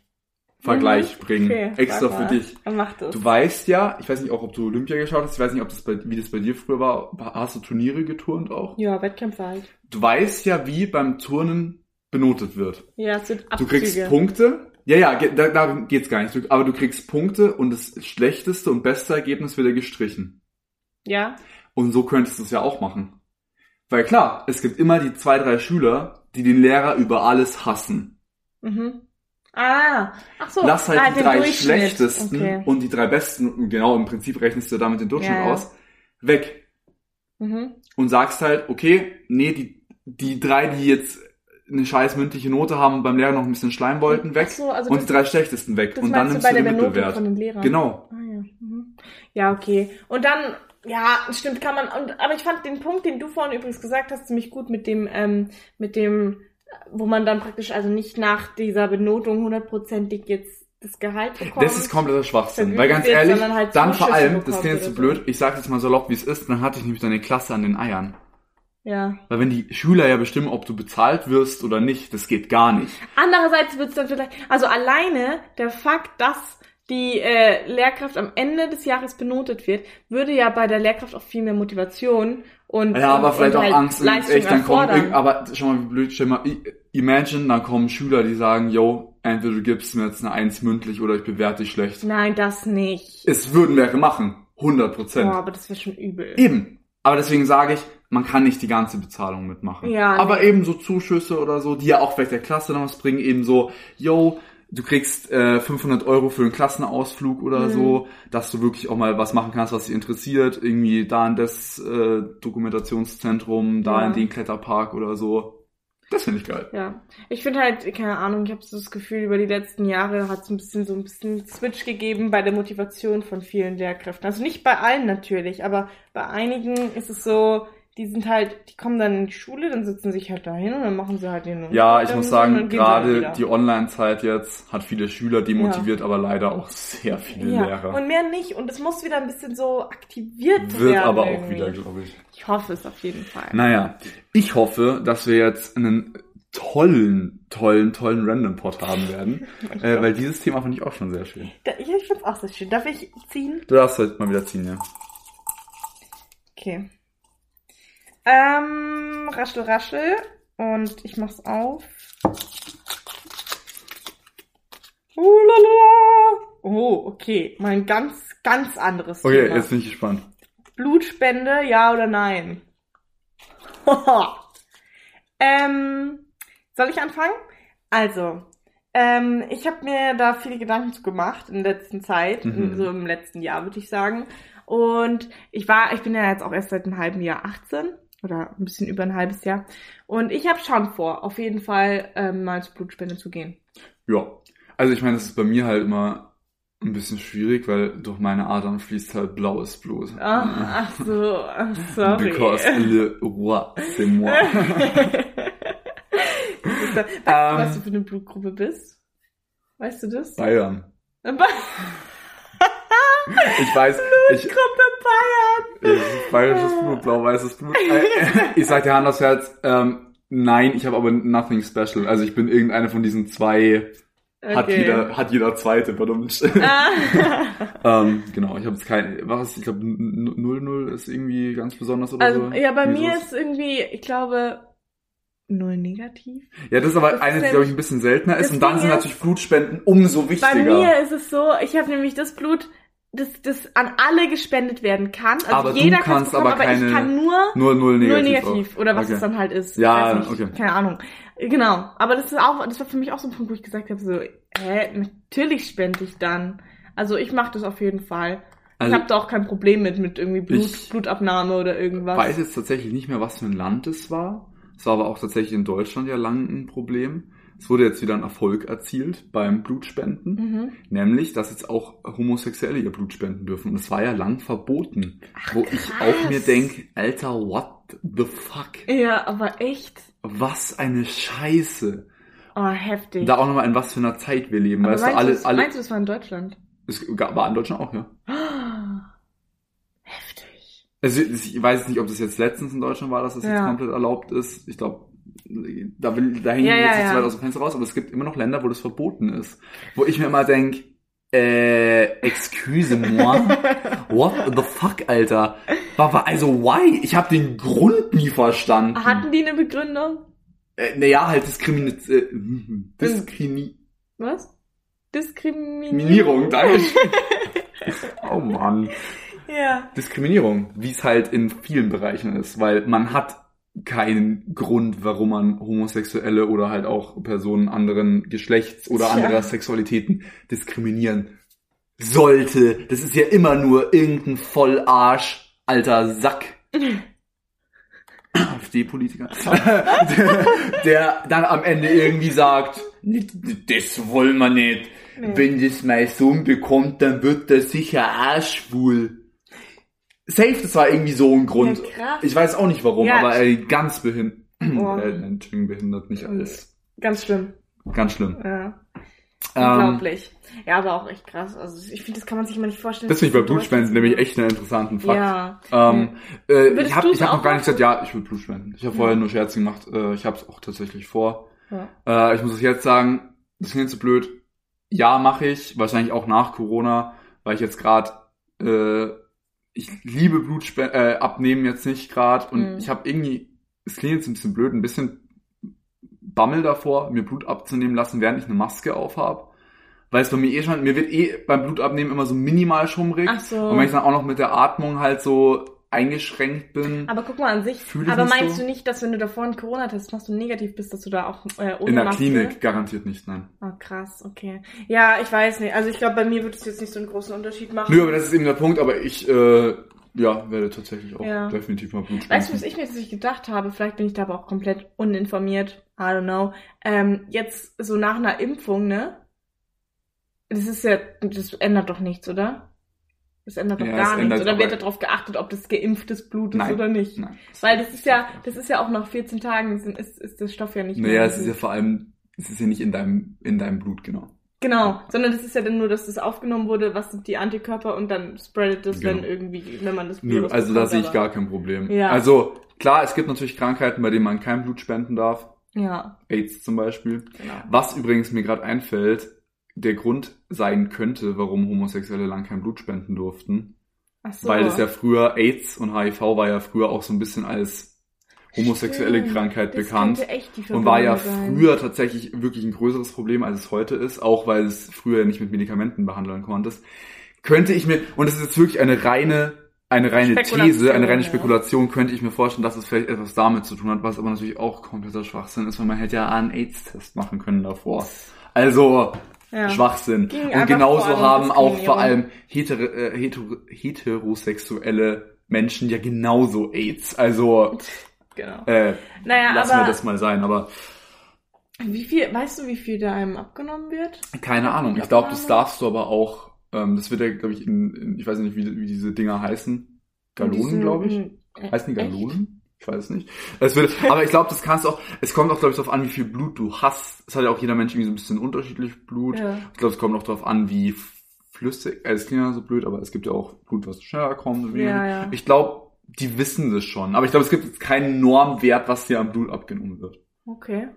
Vergleich bringen. Okay, extra für dich. Macht es. Du weißt ja, ich weiß nicht auch, ob du Olympia geschaut hast, ich weiß nicht, ob das bei, wie das bei dir früher war. Hast du Turniere geturnt auch? Ja, Wettkämpfe halt. Du weißt ja, wie beim Turnen benotet wird. Ja, es sind Du Abzüge. kriegst Punkte. Ja, ja, da, darum geht's gar nicht. Du- Aber du kriegst Punkte und das schlechteste und beste Ergebnis wird dir gestrichen. Ja. Und so könntest du es ja auch machen. Weil klar, es gibt immer die zwei, drei Schüler, die den Lehrer über alles hassen. Mhm. Ah, ach so. Lass halt ah, die drei schlechtesten Okay. und die drei besten, genau im Prinzip rechnest du damit den Durchschnitt Ja, ja. aus, weg. Mhm. Und sagst halt, okay, nee, die, die drei, die jetzt eine scheiß mündliche Note haben und beim Lehrer noch ein bisschen schleimen wollten, weg. So, also und das- die drei schlechtesten weg. Das Und dann nimmst du du bei den Mittelwert. von den Lehrern? Genau. Ah, ja. Mhm. ja, okay. Und dann, ja, stimmt, kann man, und, aber ich fand den Punkt, den du vorhin übrigens gesagt hast, ziemlich gut mit dem, ähm, mit dem, wo man dann praktisch also nicht nach dieser Benotung hundertprozentig jetzt das Gehalt bekommt. Das ist kompletter Schwachsinn. Weil ganz ehrlich, halt dann vor allem, das klingt jetzt so blöd, so. ich sag jetzt mal salopp, wie es ist, dann hatte ich nämlich deine Klasse an den Eiern. Ja. Weil wenn die Schüler ja bestimmen, ob du bezahlt wirst oder nicht, das geht gar nicht. Andererseits wird es dann vielleicht, also alleine der Fakt, dass die äh, Lehrkraft am Ende des Jahres benotet wird, würde ja bei der Lehrkraft auch viel mehr Motivation und Ja, aber und, vielleicht und auch halt Angst, Leistung echt, dann kommen, aber schau mal, wie blöd, stell mal, imagine, dann kommen Schüler, die sagen, yo, entweder du gibst mir jetzt eine Eins mündlich oder ich bewerte dich schlecht. Nein, das nicht. Es würden wir machen. 100 Boah, Prozent. aber das wäre schon übel. Eben. Aber deswegen sage ich, man kann nicht die ganze Bezahlung mitmachen. Ja, Aber nee. eben so Zuschüsse oder so, die ja auch vielleicht der Klasse noch was bringen, eben so, yo, du kriegst äh, 500 Euro für einen Klassenausflug oder Mhm. so, dass du wirklich auch mal was machen kannst, was dich interessiert. Irgendwie da in das äh, Dokumentationszentrum, da Ja. in den Kletterpark oder so. Das finde ich geil. Ja, ich finde halt, keine Ahnung, ich habe so das Gefühl, über die letzten Jahre hat es ein bisschen so ein bisschen Switch gegeben bei der Motivation von vielen Lehrkräften. Also nicht bei allen natürlich, aber bei einigen ist es so, die sind halt, die kommen dann in die Schule, dann sitzen sich halt dahin und dann machen sie halt den Ja, ich muss sagen, halt gerade wieder. die Online-Zeit jetzt hat viele Schüler demotiviert, aber leider auch sehr viele ja, Lehrer. und mehr nicht. Und es muss wieder ein bisschen so aktiviert Wird werden. aber auch irgendwie. wieder, glaube ich. Ich hoffe es auf jeden Fall. Naja, ich hoffe, dass wir jetzt einen tollen, tollen, tollen Random-Pod haben werden, äh, weil dieses Thema fand ich auch schon sehr schön. Da, ja, ich find's auch sehr schön. Darf ich ziehen? Du darfst heute mal wieder ziehen, ja. Okay. Ähm, raschel, raschel. Und ich mach's auf. Oh, okay. Mein ganz, ganz anderes Okay, Thema. jetzt bin ich gespannt. Blutspende, ja oder nein? ähm, soll ich anfangen? Also, ähm, ich habe mir da viele Gedanken zu gemacht in der letzten Zeit, Mhm. so im letzten Jahr würde ich sagen. Und ich war, ich bin ja jetzt auch erst seit einem halben Jahr 18 oder ein bisschen über ein halbes Jahr. Und ich habe schon vor, auf jeden Fall ähm, mal zur Blutspende zu gehen. Ja. Also ich meine, das ist bei mir halt immer ein bisschen schwierig, weil durch meine Adern fließt halt blaues Blut. Ah, ach so, ach, sorry. Because le roi, c'est moi. Weißt du, was du für eine Blutgruppe bist? Weißt du das? Bayern. Blutgruppe Ich weiß, ich, Bayern. Ich bayerisches Blut, blau-weißes Blut. Äh, Ich sag dir Hand aufs Herz, ähm, nein, ich habe aber nothing special. Also ich bin irgendeine von diesen zwei, hat Okay. jeder, hat jeder zweite, verdammt. Ah. ähm, genau, ich habe jetzt kein, was, ich glaube 0-0 ist irgendwie ganz besonders oder Also, so. ja, bei Irgendwie mir ist irgendwie, ich glaube, null negativ. Ja, das ist aber das eine, die, glaube ich, ein bisschen seltener ist. Und dann sind natürlich Blutspenden umso wichtiger. Bei mir ist es so, ich habe nämlich das Blut, das, das an alle gespendet werden kann. Also Aber jeder kann's kannst bekommen, aber aber ich keine- kann nur Nur null null negativ. negativ auch. oder was okay. es dann halt ist. Ja, nicht, okay. Keine Ahnung. Genau. Aber das ist auch, das war für mich auch so ein Punkt, wo ich gesagt habe, so, hä, natürlich spende ich dann. Also ich mache das auf jeden Fall. Also- ich habe da auch kein Problem mit, mit irgendwie Blut, Ich Blutabnahme oder irgendwas. weiß jetzt tatsächlich nicht mehr, was für ein Land es war. Es war aber auch tatsächlich in Deutschland ja lang ein Problem. Es wurde jetzt wieder ein Erfolg erzielt beim Blutspenden. Mhm. Nämlich, dass jetzt auch Homosexuelle ihr Blut spenden dürfen. Und es war ja lang verboten. Ach, wo ich krass. auch mir denk, Alter, what the fuck? Ja, aber echt. Was eine Scheiße. Oh, heftig. Da auch nochmal in was für einer Zeit wir leben. aber weißt meinst, du, alle, alle, meinst du, das war in Deutschland? es war in Deutschland auch, ja. Also ich weiß jetzt nicht, ob das jetzt letztens in Deutschland war, dass das jetzt Ja. komplett erlaubt ist. Ich glaube, da, will, da hängen Ja, wir ja, jetzt nicht ja. weit aus dem Fenster raus, aber es gibt immer noch Länder, wo das verboten ist. Wo ich mir immer denk, äh, excuse moi, what the fuck, Alter? War, also why? Ich habe den Grund nie verstanden. Hatten die eine Begründung? äh, naja, halt Diskriminierung. Äh, Diskriminierung, Was? Diskriminierung. danke. oh Mann. Ja. Diskriminierung, wie es halt in vielen Bereichen ist, weil man hat keinen Grund, warum man Homosexuelle oder halt auch Personen anderen Geschlechts oder Tja. anderer Sexualitäten diskriminieren sollte. Das ist ja immer nur irgendein Vollarsch, alter Sack. AfD-Politiker, der, der dann am Ende irgendwie sagt, "Nicht- das wollen wir nicht. Nee. Wenn das mein Sohn bekommt, dann wird er sicher auch schwul. Safe, das war irgendwie so ein Grund. Ja. Ich weiß auch nicht warum, Ja. aber äh, ganz behindert. Oh. Äh, Entschuldigung, behindert nicht alles. Ganz schlimm. Ganz schlimm. Ja. Ähm, Unglaublich. Ja, aber auch echt krass. Also ich finde, das kann man sich immer nicht vorstellen. das finde ich bei Blutspenden nämlich echt einen interessanten Fakt. Ja. Ähm, äh, Würdest ich habe hab noch gar nicht gesagt, ja, ich will Blut spenden. Ich habe Ja. vorher nur Scherze gemacht. Äh, ich habe es auch tatsächlich vor. Ja. Äh, ich muss es jetzt sagen, das klingt so blöd. Ja, mache ich. Wahrscheinlich auch nach Corona, weil ich jetzt gerade, äh, ich liebe Blutspenden, äh, abnehmen jetzt nicht gerade. Und Mhm. ich habe irgendwie, es klingt jetzt ein bisschen blöd, ein bisschen Bammel davor, mir Blut abzunehmen lassen, während ich eine Maske aufhab. Weil es bei mir eh schon, mir wird eh beim Blutabnehmen immer so minimal schummrig. Ach so. Und wenn ich dann auch noch mit der Atmung halt so eingeschränkt bin. Aber guck mal an sich. Aber nicht meinst so? du nicht, dass wenn du davor einen Corona-Test machst und negativ bist, dass du da auch äh, ohne in der Maske... Klinik garantiert nicht, nein. Oh, krass, okay. Ja, ich weiß nicht. Also ich glaube, bei mir wird es jetzt nicht so einen großen Unterschied machen. Nö, aber das ist eben der Punkt, aber ich, äh, ja, werde tatsächlich auch Ja. definitiv mal Blut Weißt du, was ich mir tatsächlich gedacht habe? Vielleicht bin ich da aber auch komplett uninformiert. I don't know. Ähm, jetzt so nach einer Impfung, ne? Das ist ja, das ändert doch nichts, oder? Das ändert doch Ja, gar nichts. Oder wird darauf geachtet, ob das geimpftes Blut ist Nein. oder nicht? Nein. Weil das ist ja, das ist ja auch nach 14 Tagen ist, ist das Stoff ja nicht Naja, mehr. es ist ja vor allem, es ist ja nicht in deinem, in deinem Blut, genau. Genau, sondern das ist ja dann nur, dass das aufgenommen wurde, was sind die Antikörper und dann spreadet das Genau. dann irgendwie, wenn man das Nö, Virus also da sehe ich gar kein Problem. Ja. Also, klar, es gibt natürlich Krankheiten, bei denen man kein Blut spenden darf. Ja, AIDS zum Beispiel. genau. Was übrigens mir gerade einfällt, der Grund sein könnte, warum Homosexuelle lang kein Blut spenden durften. Ach so. Weil es ja früher, AIDS und HIV war ja früher auch so ein bisschen als homosexuelle Stimmt, Krankheit bekannt. Und war ja sein. früher tatsächlich wirklich ein größeres Problem, als es heute ist, auch weil es früher nicht mit Medikamenten behandeln konntest. Könnte ich mir, und das ist jetzt wirklich eine reine, eine reine These, eine reine. Spekulation, könnte ich mir vorstellen, dass es vielleicht etwas damit zu tun hat, was aber natürlich auch kompletter Schwachsinn ist, weil man hätte ja einen AIDS-Test machen können davor. Also, Ja. Schwachsinn. Ging Und genauso haben auch vor allem heter äh, heter heterosexuelle Menschen ja genauso AIDS. Also, Genau. äh, Naja, lassen wir das mal sein, aber wie viel, weißt du, wie viel da einem abgenommen wird? keine Ahnung. Ich glaube, das darfst du aber auch, ähm, das wird ja, glaube ich, in, in, ich weiß nicht, wie, wie diese Dinger heißen. Gallonen, Diesen- glaube ich. Heißen die echt? Ich weiß es nicht. Es wird, aber ich glaube, das kannst du auch, es kommt auch, glaube ich, darauf an, wie viel Blut du hast. Es hat ja auch jeder Mensch irgendwie so ein bisschen unterschiedlich Blut. Ja. Ich glaube, es kommt auch darauf an, wie flüssig, äh, es klingt ja so blöd, aber es gibt ja auch Blut, was schneller kommt. Ja, ja. Ich glaube, die wissen das schon. Aber ich glaube, es gibt jetzt keinen Normwert, was dir am Blut abgenommen wird. Okay.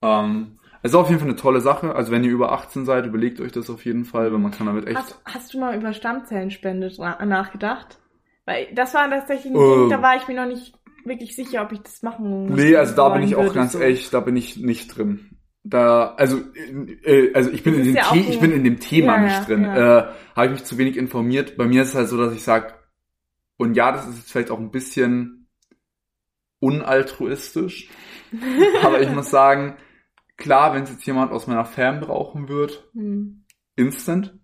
Ähm, es ist auf jeden Fall eine tolle Sache. Also wenn ihr über 18 seid, überlegt euch das auf jeden Fall, weil man kann damit echt... Hast, hast du mal über Stammzellenspende nachgedacht? Weil das war tatsächlich ein Ähm. Ding, da war ich mir noch nicht wirklich sicher, ob ich das machen Nee, also da bin ich auch ganz so. ehrlich, da bin ich nicht drin. Da, also, äh, also ich bin Das in dem ja ich bin in dem Thema Ja, nicht drin. ja. Äh, Habe ich mich zu wenig informiert. Bei mir ist es halt so, dass ich sage, und ja, das ist jetzt vielleicht auch ein bisschen unaltruistisch, aber ich muss sagen, klar, wenn es jetzt jemand aus meiner Fam brauchen wird, Hm. instant.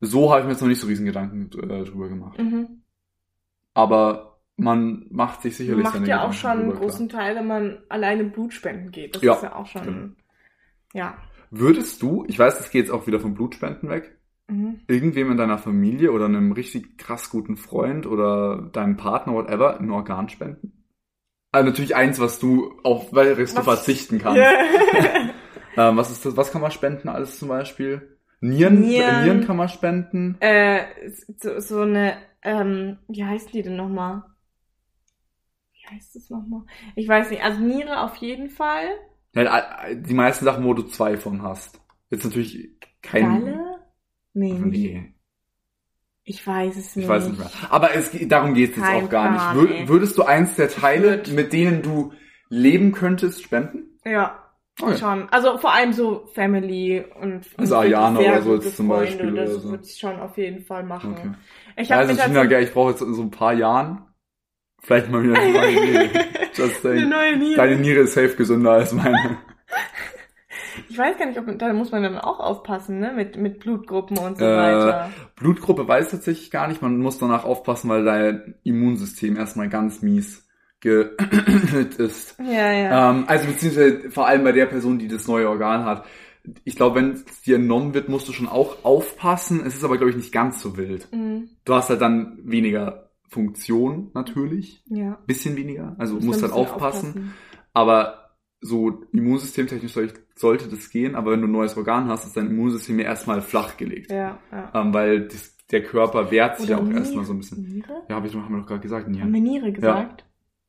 So habe ich mir jetzt noch nicht so riesen Gedanken äh, drüber gemacht. Mhm. Aber man macht sich sicherlich Macht seine ja auch Gedanken schon einen großen Teil, wenn man alleine Blutspenden geht. Das Ja, ist ja auch schon, genau. ja. Würdest du, ich weiß, das geht jetzt auch wieder vom Blutspenden weg, Mhm. irgendwem in deiner Familie oder einem richtig krass guten Freund oder deinem Partner, whatever, ein Organ spenden? Also natürlich eins, was du auf welches du Was- verzichten kannst. Ja. Ähm, was ist das? Was kann man spenden alles zum Beispiel? Nieren, Nieren. Nieren kann man spenden. äh, so, so eine, ähm, wie heißen die denn nochmal? Heißt das nochmal? Ich weiß nicht, also Niere auf jeden Fall. Ja, die meisten Sachen, wo du zwei von hast. Jetzt natürlich kein. Galle? Nee, nicht. Nee, Ich weiß es nicht. ich weiß nicht mehr. Aber es, darum geht es jetzt auch gar Plan, nicht. Würdest du eins der Teile, mit denen du leben könntest, spenden? Ja, Okay. schon. Also vor allem so Family und Also Ayana oder so jetzt zum Freunde, Beispiel Das oder so. würde ich schon auf jeden Fall machen. Okay. Ich habe also gell, ich brauche jetzt in so ein paar Jahren vielleicht mal wieder eine neue Niere. Just eine saying. neue Niere. Deine Niere ist safe gesünder als meine. Ich weiß gar nicht, ob da muss man dann auch aufpassen, ne? Mit, mit Blutgruppen und so Äh, weiter. Blutgruppe weiß ich tatsächlich gar nicht. Man muss danach aufpassen, weil dein Immunsystem erstmal ganz mies geölt ist. Ja, ja. Ähm, also beziehungsweise vor allem bei der Person, die das neue Organ hat. Ich glaube, wenn es dir entnommen wird, musst du schon auch aufpassen. Es ist aber, glaube ich, nicht ganz so wild. Mhm. Du hast halt dann weniger Funktion natürlich. Ja. Bisschen weniger. Also Muss halt bisschen aufpassen. Aber so immunsystemtechnisch soll- sollte das gehen. Aber wenn du ein neues Organ hast, ist dein Immunsystem ja erstmal flachgelegt. Ja, ja. Ähm, weil das, der Körper wehrt sich ja auch Niere- erstmal so ein bisschen. Niere? Ja, hab ich, haben wir doch gerade gesagt, Haben Nieren. wir Niere gesagt?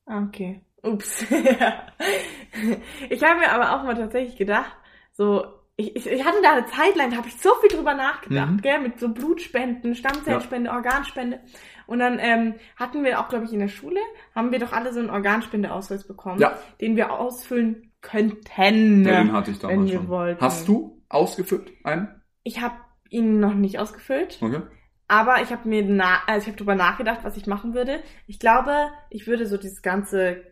Ah, okay. Ups. Ja. ich habe mir aber auch mal tatsächlich gedacht, so, ich, ich, ich hatte da eine Zeit lang, da habe ich so viel drüber nachgedacht, Mhm. gell, mit so Blutspenden, Stammzellspende, Organspende. Und dann ähm, hatten wir auch, glaube ich, in der Schule, haben wir doch alle so einen Organspendeausweis bekommen, Ja. den wir ausfüllen könnten. Ja, den hatte ich damals wenn wir schon. wollten. Hast du ausgefüllt einen? Ich habe ihn noch nicht ausgefüllt. Okay. Aber ich habe mir na also ich habe drüber nachgedacht, was ich machen würde. Ich glaube, ich würde so dieses ganze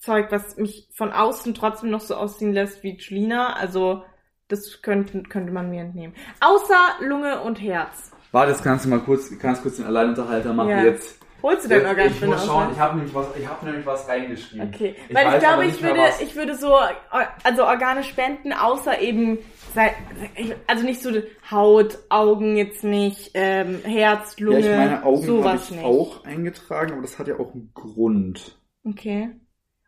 Zeug, was mich von außen trotzdem noch so aussehen lässt wie Julina, also das könnte, könnte man mir entnehmen. Außer Lunge und Herz. Warte, jetzt kannst du mal kurz, kannst kurz den Alleinunterhalter machen. Ja. Jetzt. Holst du dein jetzt ich muss schauen, aus? ich habe nämlich was, ich habe nämlich was reingeschrieben. Okay, Ich weil ich glaube, ich würde, ich würde so, also Organe spenden, außer eben, sei- also nicht so Haut, Augen jetzt nicht, ähm, Herz, Ja, Lunge, ich meine Augen habe sowas ich nicht. auch eingetragen, aber das hat ja auch einen Grund. Okay.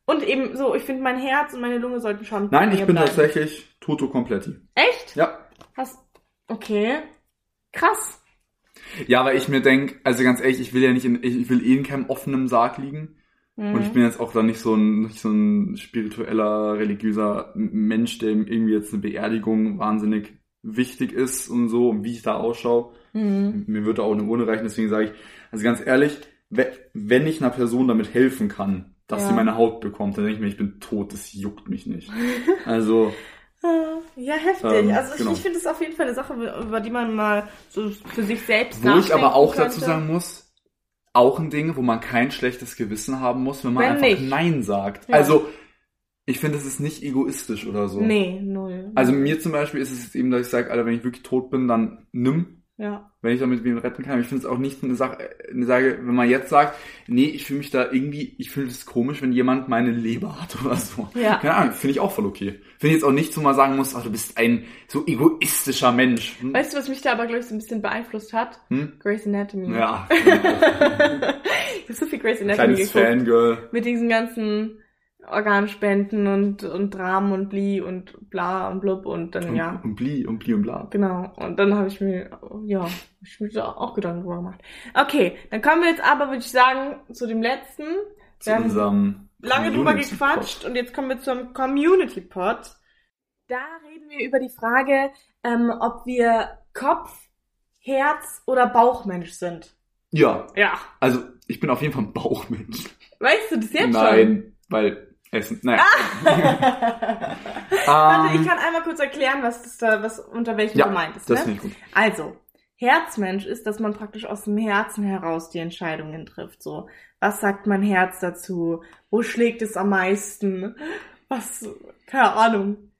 Und eben so, ich finde mein Herz und meine Lunge sollten schon. Nein, ich bin bleiben. tatsächlich Toto Kompletti. Echt? Ja. Hast. Okay. Krass. Ja, weil ich mir denk, also ganz ehrlich, ich will ja nicht in, ich will eh in keinem offenen Sarg liegen. Mhm. Und ich bin jetzt auch da nicht so ein, nicht so ein spiritueller, religiöser Mensch, dem irgendwie jetzt eine Beerdigung wahnsinnig wichtig ist und so, und wie ich da ausschaue. Mhm. Mir würde auch eine Urne reichen, deswegen sage ich, also ganz ehrlich, we- wenn ich einer Person damit helfen kann, dass Ja. sie meine Haut bekommt, dann denke ich mir, ich bin tot, das juckt mich nicht. Also, Ja, heftig. Ähm, also ich, genau. ich finde es auf jeden Fall eine Sache, über die man mal so für sich selbst wo ich aber nachdenken auch könnte. dazu sagen muss, auch ein Ding, wo man kein schlechtes Gewissen haben muss, wenn man Wenn einfach nicht. Nein sagt. Ja. Also, ich finde, es ist nicht egoistisch oder so. Nee, null. Also mir zum Beispiel ist es jetzt eben, dass ich sage, Alter, wenn ich wirklich tot bin, dann nimm, ja. wenn ich damit wen retten kann. Ich finde es auch nicht eine Sache, eine Sache, wenn man jetzt sagt, nee, ich fühle mich da irgendwie, ich finde es komisch, wenn jemand meine Leber hat oder so. Ja. Keine Ahnung, finde ich auch voll okay. Finde ich jetzt auch nicht so mal sagen muss, ach, du bist ein so egoistischer Mensch. Hm? Weißt du, was mich da aber, glaube ich, so ein bisschen beeinflusst hat? Hm? Grey's Anatomy. Ja, ich habe so viel Grey's Anatomy kleines geguckt. Fangirl. Mit diesen ganzen Organspenden und, und Dramen und Bli und bla und blub und dann, Und, ja. und Bli und Bli und bla. Genau. Und dann habe ich mir, ja, ich mir da auch Gedanken drüber gemacht. Okay, dann kommen wir jetzt aber, würde ich sagen, zu dem letzten. Zu Wir haben unserem lange drüber gequatscht und jetzt kommen wir zum Community Pod. Da reden wir über die Frage, ähm, ob wir Kopf, Herz oder Bauchmensch sind. Ja, Ja. also ich bin auf jeden Fall ein Bauchmensch. Weißt du das jetzt Nein, weil Essen. Naja. schon? Warte, Ähm, ich kann einmal kurz erklären, was das da, was unter welchem ja, gemeint ist. das ne? finde ich gut. Also, Herzmensch ist, dass man praktisch aus dem Herzen heraus die Entscheidungen trifft. So, was sagt mein Herz dazu? Wo schlägt es am meisten? Was, keine Ahnung.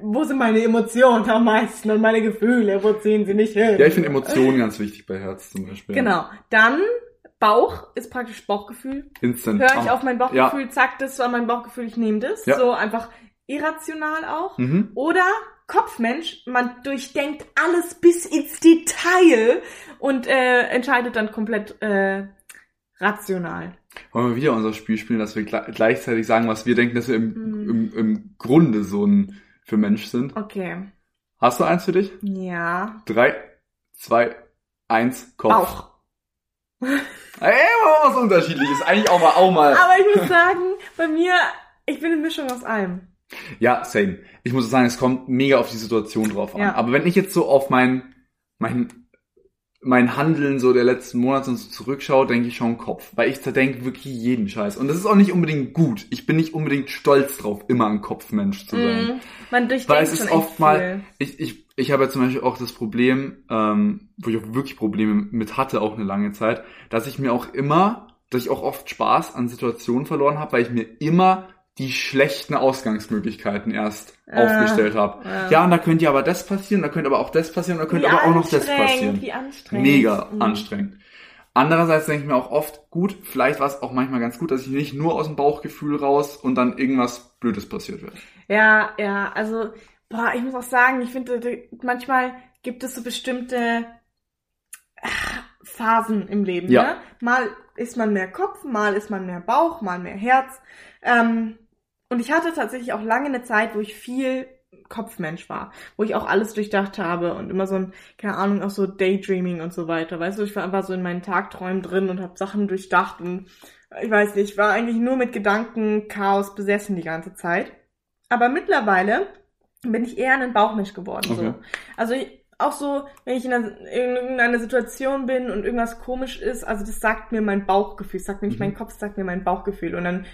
Wo sind meine Emotionen am meisten und meine Gefühle? Wo ziehen sie nicht hin? Ja, ich finde Emotionen ganz wichtig bei Herz zum Beispiel. Genau. Dann Bauch ist praktisch Bauchgefühl. Instant. Höre ich Ah. auf mein Bauchgefühl, zack, das war mein Bauchgefühl, ich nehme das. Ja. So einfach irrational auch. Mhm. Oder Kopfmensch, man durchdenkt alles bis ins Detail und äh, entscheidet dann komplett äh, rational. Wollen wir wieder unser Spiel spielen, dass wir gle- gleichzeitig sagen, was wir denken, dass wir im, Mhm. im, im Grunde so ein für Mensch sind. Okay. Hast du eins für dich? Ja. Drei, zwei, eins, Kopf. Bauch. Ey, was unterschiedliches. Eigentlich auch mal, auch mal. Aber ich muss sagen, bei mir, ich bin eine Mischung aus allem. Ja, same. Ich muss sagen, es kommt mega auf die Situation drauf an. Ja. Aber wenn ich jetzt so auf mein, mein, mein Handeln so der letzten Monate so zurückschaue, denke ich schon Kopf. Weil ich zerdenke wirklich jeden Scheiß. Und das ist auch nicht unbedingt gut. Ich bin nicht unbedingt stolz drauf, immer ein Kopfmensch zu sein. Mhm. Man durchdenkt Weil es schon ist oft mal, ich, ich, ich habe ja zum Beispiel auch das Problem, ähm, wo ich auch wirklich Probleme mit hatte, auch eine lange Zeit, dass ich mir auch immer, dass ich auch oft Spaß an Situationen verloren habe, weil ich mir immer die schlechten Ausgangsmöglichkeiten erst Ah, aufgestellt habe. ah. Ja, und da könnte ja aber das passieren, da könnte aber auch das passieren, da könnte Wie aber auch noch das passieren. Wie anstrengend. Mega Mhm. anstrengend. Andererseits denke ich mir auch oft, gut, vielleicht war es auch manchmal ganz gut, dass ich nicht nur aus dem Bauchgefühl raus und dann irgendwas Blödes passiert wird. Ja, ja, also, boah, ich muss auch sagen, ich finde, manchmal gibt es so bestimmte ah, Phasen im Leben. Ja. Ne? Mal ist man mehr Kopf, mal ist man mehr Bauch, mal mehr Herz. Ähm, und ich hatte tatsächlich auch lange eine Zeit, wo ich viel Kopfmensch war, wo ich auch alles durchdacht habe und immer so ein, keine Ahnung, auch so Daydreaming und so weiter. Weißt du, ich war einfach so in meinen Tagträumen drin und habe Sachen durchdacht und ich weiß nicht, ich war eigentlich nur mit Gedanken Chaos besessen die ganze Zeit. Aber mittlerweile bin ich eher ein Bauchmensch geworden. Okay. So. Also ich, auch so, wenn ich in, einer, in irgendeiner Situation bin und irgendwas komisch ist, also das sagt mir mein Bauchgefühl, das sagt mir nicht Mhm. mein Kopf, das sagt mir mein Bauchgefühl. Und dann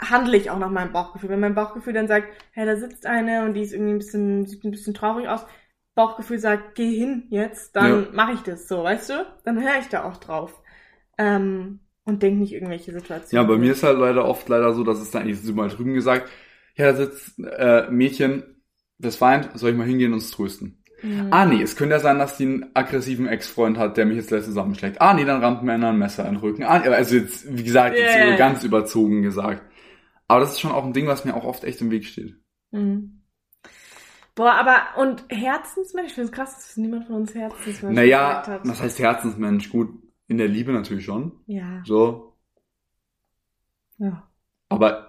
handle ich auch nach meinem Bauchgefühl. Wenn mein Bauchgefühl dann sagt, hey, da sitzt eine und die ist irgendwie ein bisschen, sieht ein bisschen traurig aus, Bauchgefühl sagt, geh hin jetzt, dann Ja. mache ich das so, weißt du? Dann höre ich da auch drauf. Ähm, und denke nicht irgendwelche Ja, Situationen. bei mir ist halt leider oft leider so, dass es dann eigentlich so mal drüben gesagt, ja, da sitzt äh, Mädchen, das weint, soll ich mal hingehen und es trösten? Mhm. Ah nee, es könnte ja sein, dass die einen aggressiven Ex-Freund hat, der mich jetzt gleich zusammenschlägt. Ah nee, dann rammt mir einer ein Messer in den Rücken. Ah, also jetzt, wie gesagt, jetzt Yeah. ganz überzogen gesagt. Aber das ist schon auch ein Ding, was mir auch oft echt im Weg steht. Mhm. Boah, aber und Herzensmensch, ich finde es krass, dass niemand von uns Herzensmensch Naja, gesagt hat. was heißt Herzensmensch? Gut, in der Liebe natürlich schon. Ja, So. ja. Aber,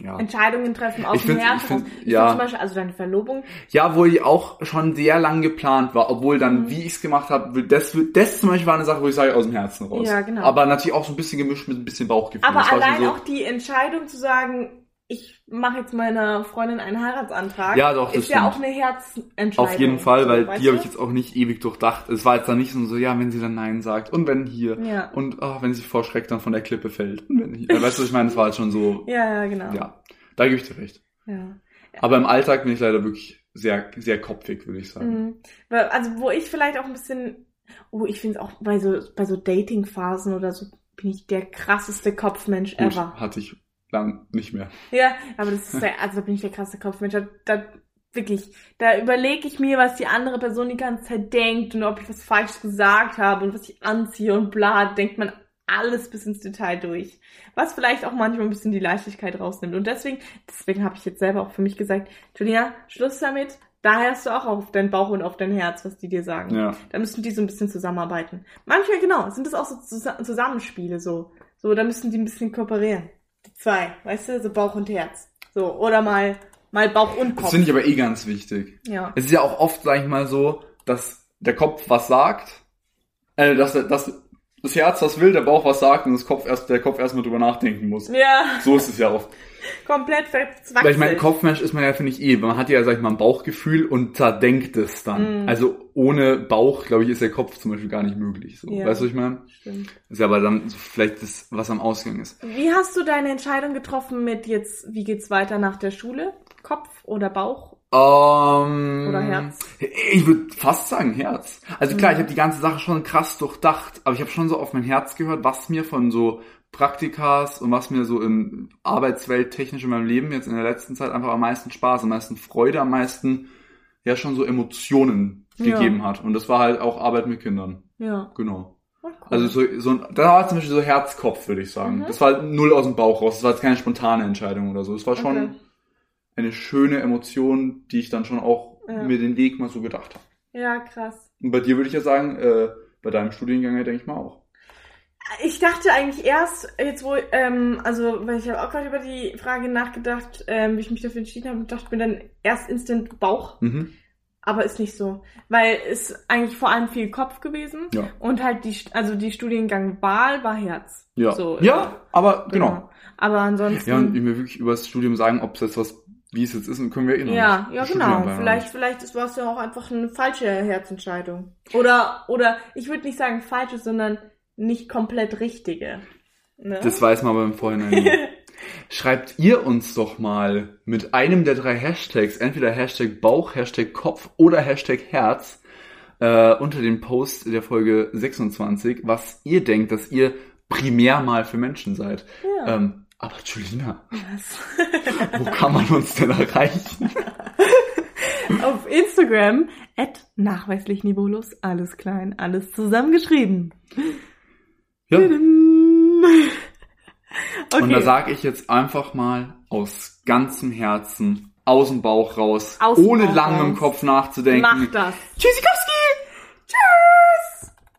ja. Entscheidungen treffen aus Ich dem Herzen. ich find- ja. Zum Beispiel, also deine Verlobung. Ja, wo ich auch schon sehr lang geplant war, obwohl dann, Mhm. wie ich es gemacht habe, das, das zum Beispiel war eine Sache, wo ich sage, aus dem Herzen raus. Ja, genau. Aber natürlich auch so ein bisschen gemischt mit ein bisschen Bauchgefühl. Aber allein so, auch die Entscheidung zu sagen, ich mache jetzt meiner Freundin einen Heiratsantrag, Ja, doch, das ist ja stimmt. auch eine Herzentscheidung. Auf jeden Fall, weil weißt die habe ich jetzt auch nicht ewig durchdacht. Es war jetzt dann nicht so, ja, wenn sie dann Nein sagt und wenn hier Ja. und oh, wenn sie vor Schreck dann von der Klippe fällt. Und wenn hier. Weißt du, was ich meine, es war halt schon so, Ja, ja, genau. ja, da gebe ich dir recht. ja. Aber im Alltag bin ich leider wirklich sehr, sehr kopfig, würde ich sagen. Mhm. Also wo ich vielleicht auch ein bisschen Oh, ich finde es auch bei so, bei so Dating-Phasen oder so bin ich der krasseste Kopfmensch Gut, ever. hatte ich lang nicht mehr. Ja, aber das ist der, also da bin ich der krasseste Kopfmensch. Da, da wirklich, da überlege ich mir, was die andere Person die ganze Zeit denkt und ob ich was falsch gesagt habe und was ich anziehe und bla, denkt man alles bis ins Detail durch. Was vielleicht auch manchmal ein bisschen die Leichtigkeit rausnimmt. Und deswegen, deswegen habe ich jetzt selber auch für mich gesagt, Julia, Schluss damit. Da hörst du auch auf dein Bauch und auf dein Herz, was die dir sagen. Ja. Da müssen die so ein bisschen zusammenarbeiten. Manchmal, genau, sind das auch so Zus- Zusammenspiele, so. So, da müssen die ein bisschen kooperieren. Zwei, weißt du, so Bauch und Herz. So, oder mal, mal Bauch und Das Kopf. finde ich aber eh ganz wichtig. Ja. Es ist ja auch oft, sag ich mal so, dass der Kopf was sagt, äh, dass, dass das Herz was will, der Bauch was sagt und das Kopf erst, der Kopf erstmal drüber nachdenken muss. Ja, So ist es ja oft. komplett verzwachselt. Weil ich meine, Kopfmensch ist man ja, finde ich, eh. Man hat ja, sag ich mal, ein Bauchgefühl und zerdenkt es dann. Mm. Also ohne Bauch, glaube ich, ist der Kopf zum Beispiel gar nicht möglich. So. Ja. Weißt du, was ich meine? Stimmt. Ist ja aber dann so vielleicht das, was am Ausgang ist. Wie hast du deine Entscheidung getroffen mit jetzt, wie geht's weiter nach der Schule? Kopf oder Bauch? Ähm, Oder Herz? Ich würde fast sagen Herz. Also klar, Mhm. ich habe die ganze Sache schon krass durchdacht, aber ich habe schon so auf mein Herz gehört, was mir von so Praktikas und was mir so im Arbeitswelt technisch in meinem Leben jetzt in der letzten Zeit einfach am meisten Spaß, am meisten Freude, am meisten ja schon so Emotionen Ja. gegeben hat. Und das war halt auch Arbeit mit Kindern. Ja. Genau. Oh, cool. Also so, so ein, da war zum Beispiel so Herzkopf, würde ich sagen. Mhm. Das war halt null aus dem Bauch raus. Das war jetzt keine spontane Entscheidung oder so. Es war schon Okay. Eine schöne Emotion, die ich dann schon auch Ja. mir den Weg mal so gedacht habe. Ja, krass. Und bei dir würde ich ja sagen, äh, bei deinem Studiengang ja, denke ich mal auch. Ich dachte eigentlich erst, jetzt wo, ähm, also, weil ich habe auch gerade über die Frage nachgedacht, ähm, wie ich mich dafür entschieden habe, dachte mir dann erst instant Bauch, Mhm. aber ist nicht so. Weil es eigentlich vor allem viel Kopf gewesen Ja. und halt die, also die Studiengang-Wahl war Herz. Ja. So, ja, aber genau. Aber ansonsten. Ja, und ich mir wirklich über das Studium sagen, ob es jetzt was, wie es jetzt ist, und können wir eh noch Ja, nicht. ja, genau. Vielleicht, vielleicht war es ja auch einfach eine falsche Herzentscheidung. Oder, oder ich würde nicht sagen falsche, sondern nicht komplett richtige. Ne? Das weiß man aber im Vorhinein. Schreibt ihr uns doch mal mit einem der drei Hashtags, entweder Hashtag Bauch, Hashtag Kopf oder Hashtag Herz, äh, unter dem Post der Folge 26, was ihr denkt, dass ihr primär mal für Menschen seid. ja. Ähm, aber Julina, Was? wo kann man uns denn erreichen? Auf Instagram at nachweislich niveaulos, alles klein, alles zusammengeschrieben. Ja. Okay. Und da sage ich jetzt einfach mal aus ganzem Herzen, aus dem Bauch raus, Aus ohne Bauch lange im. Kopf nachzudenken. Mach das. Tschüssikowski!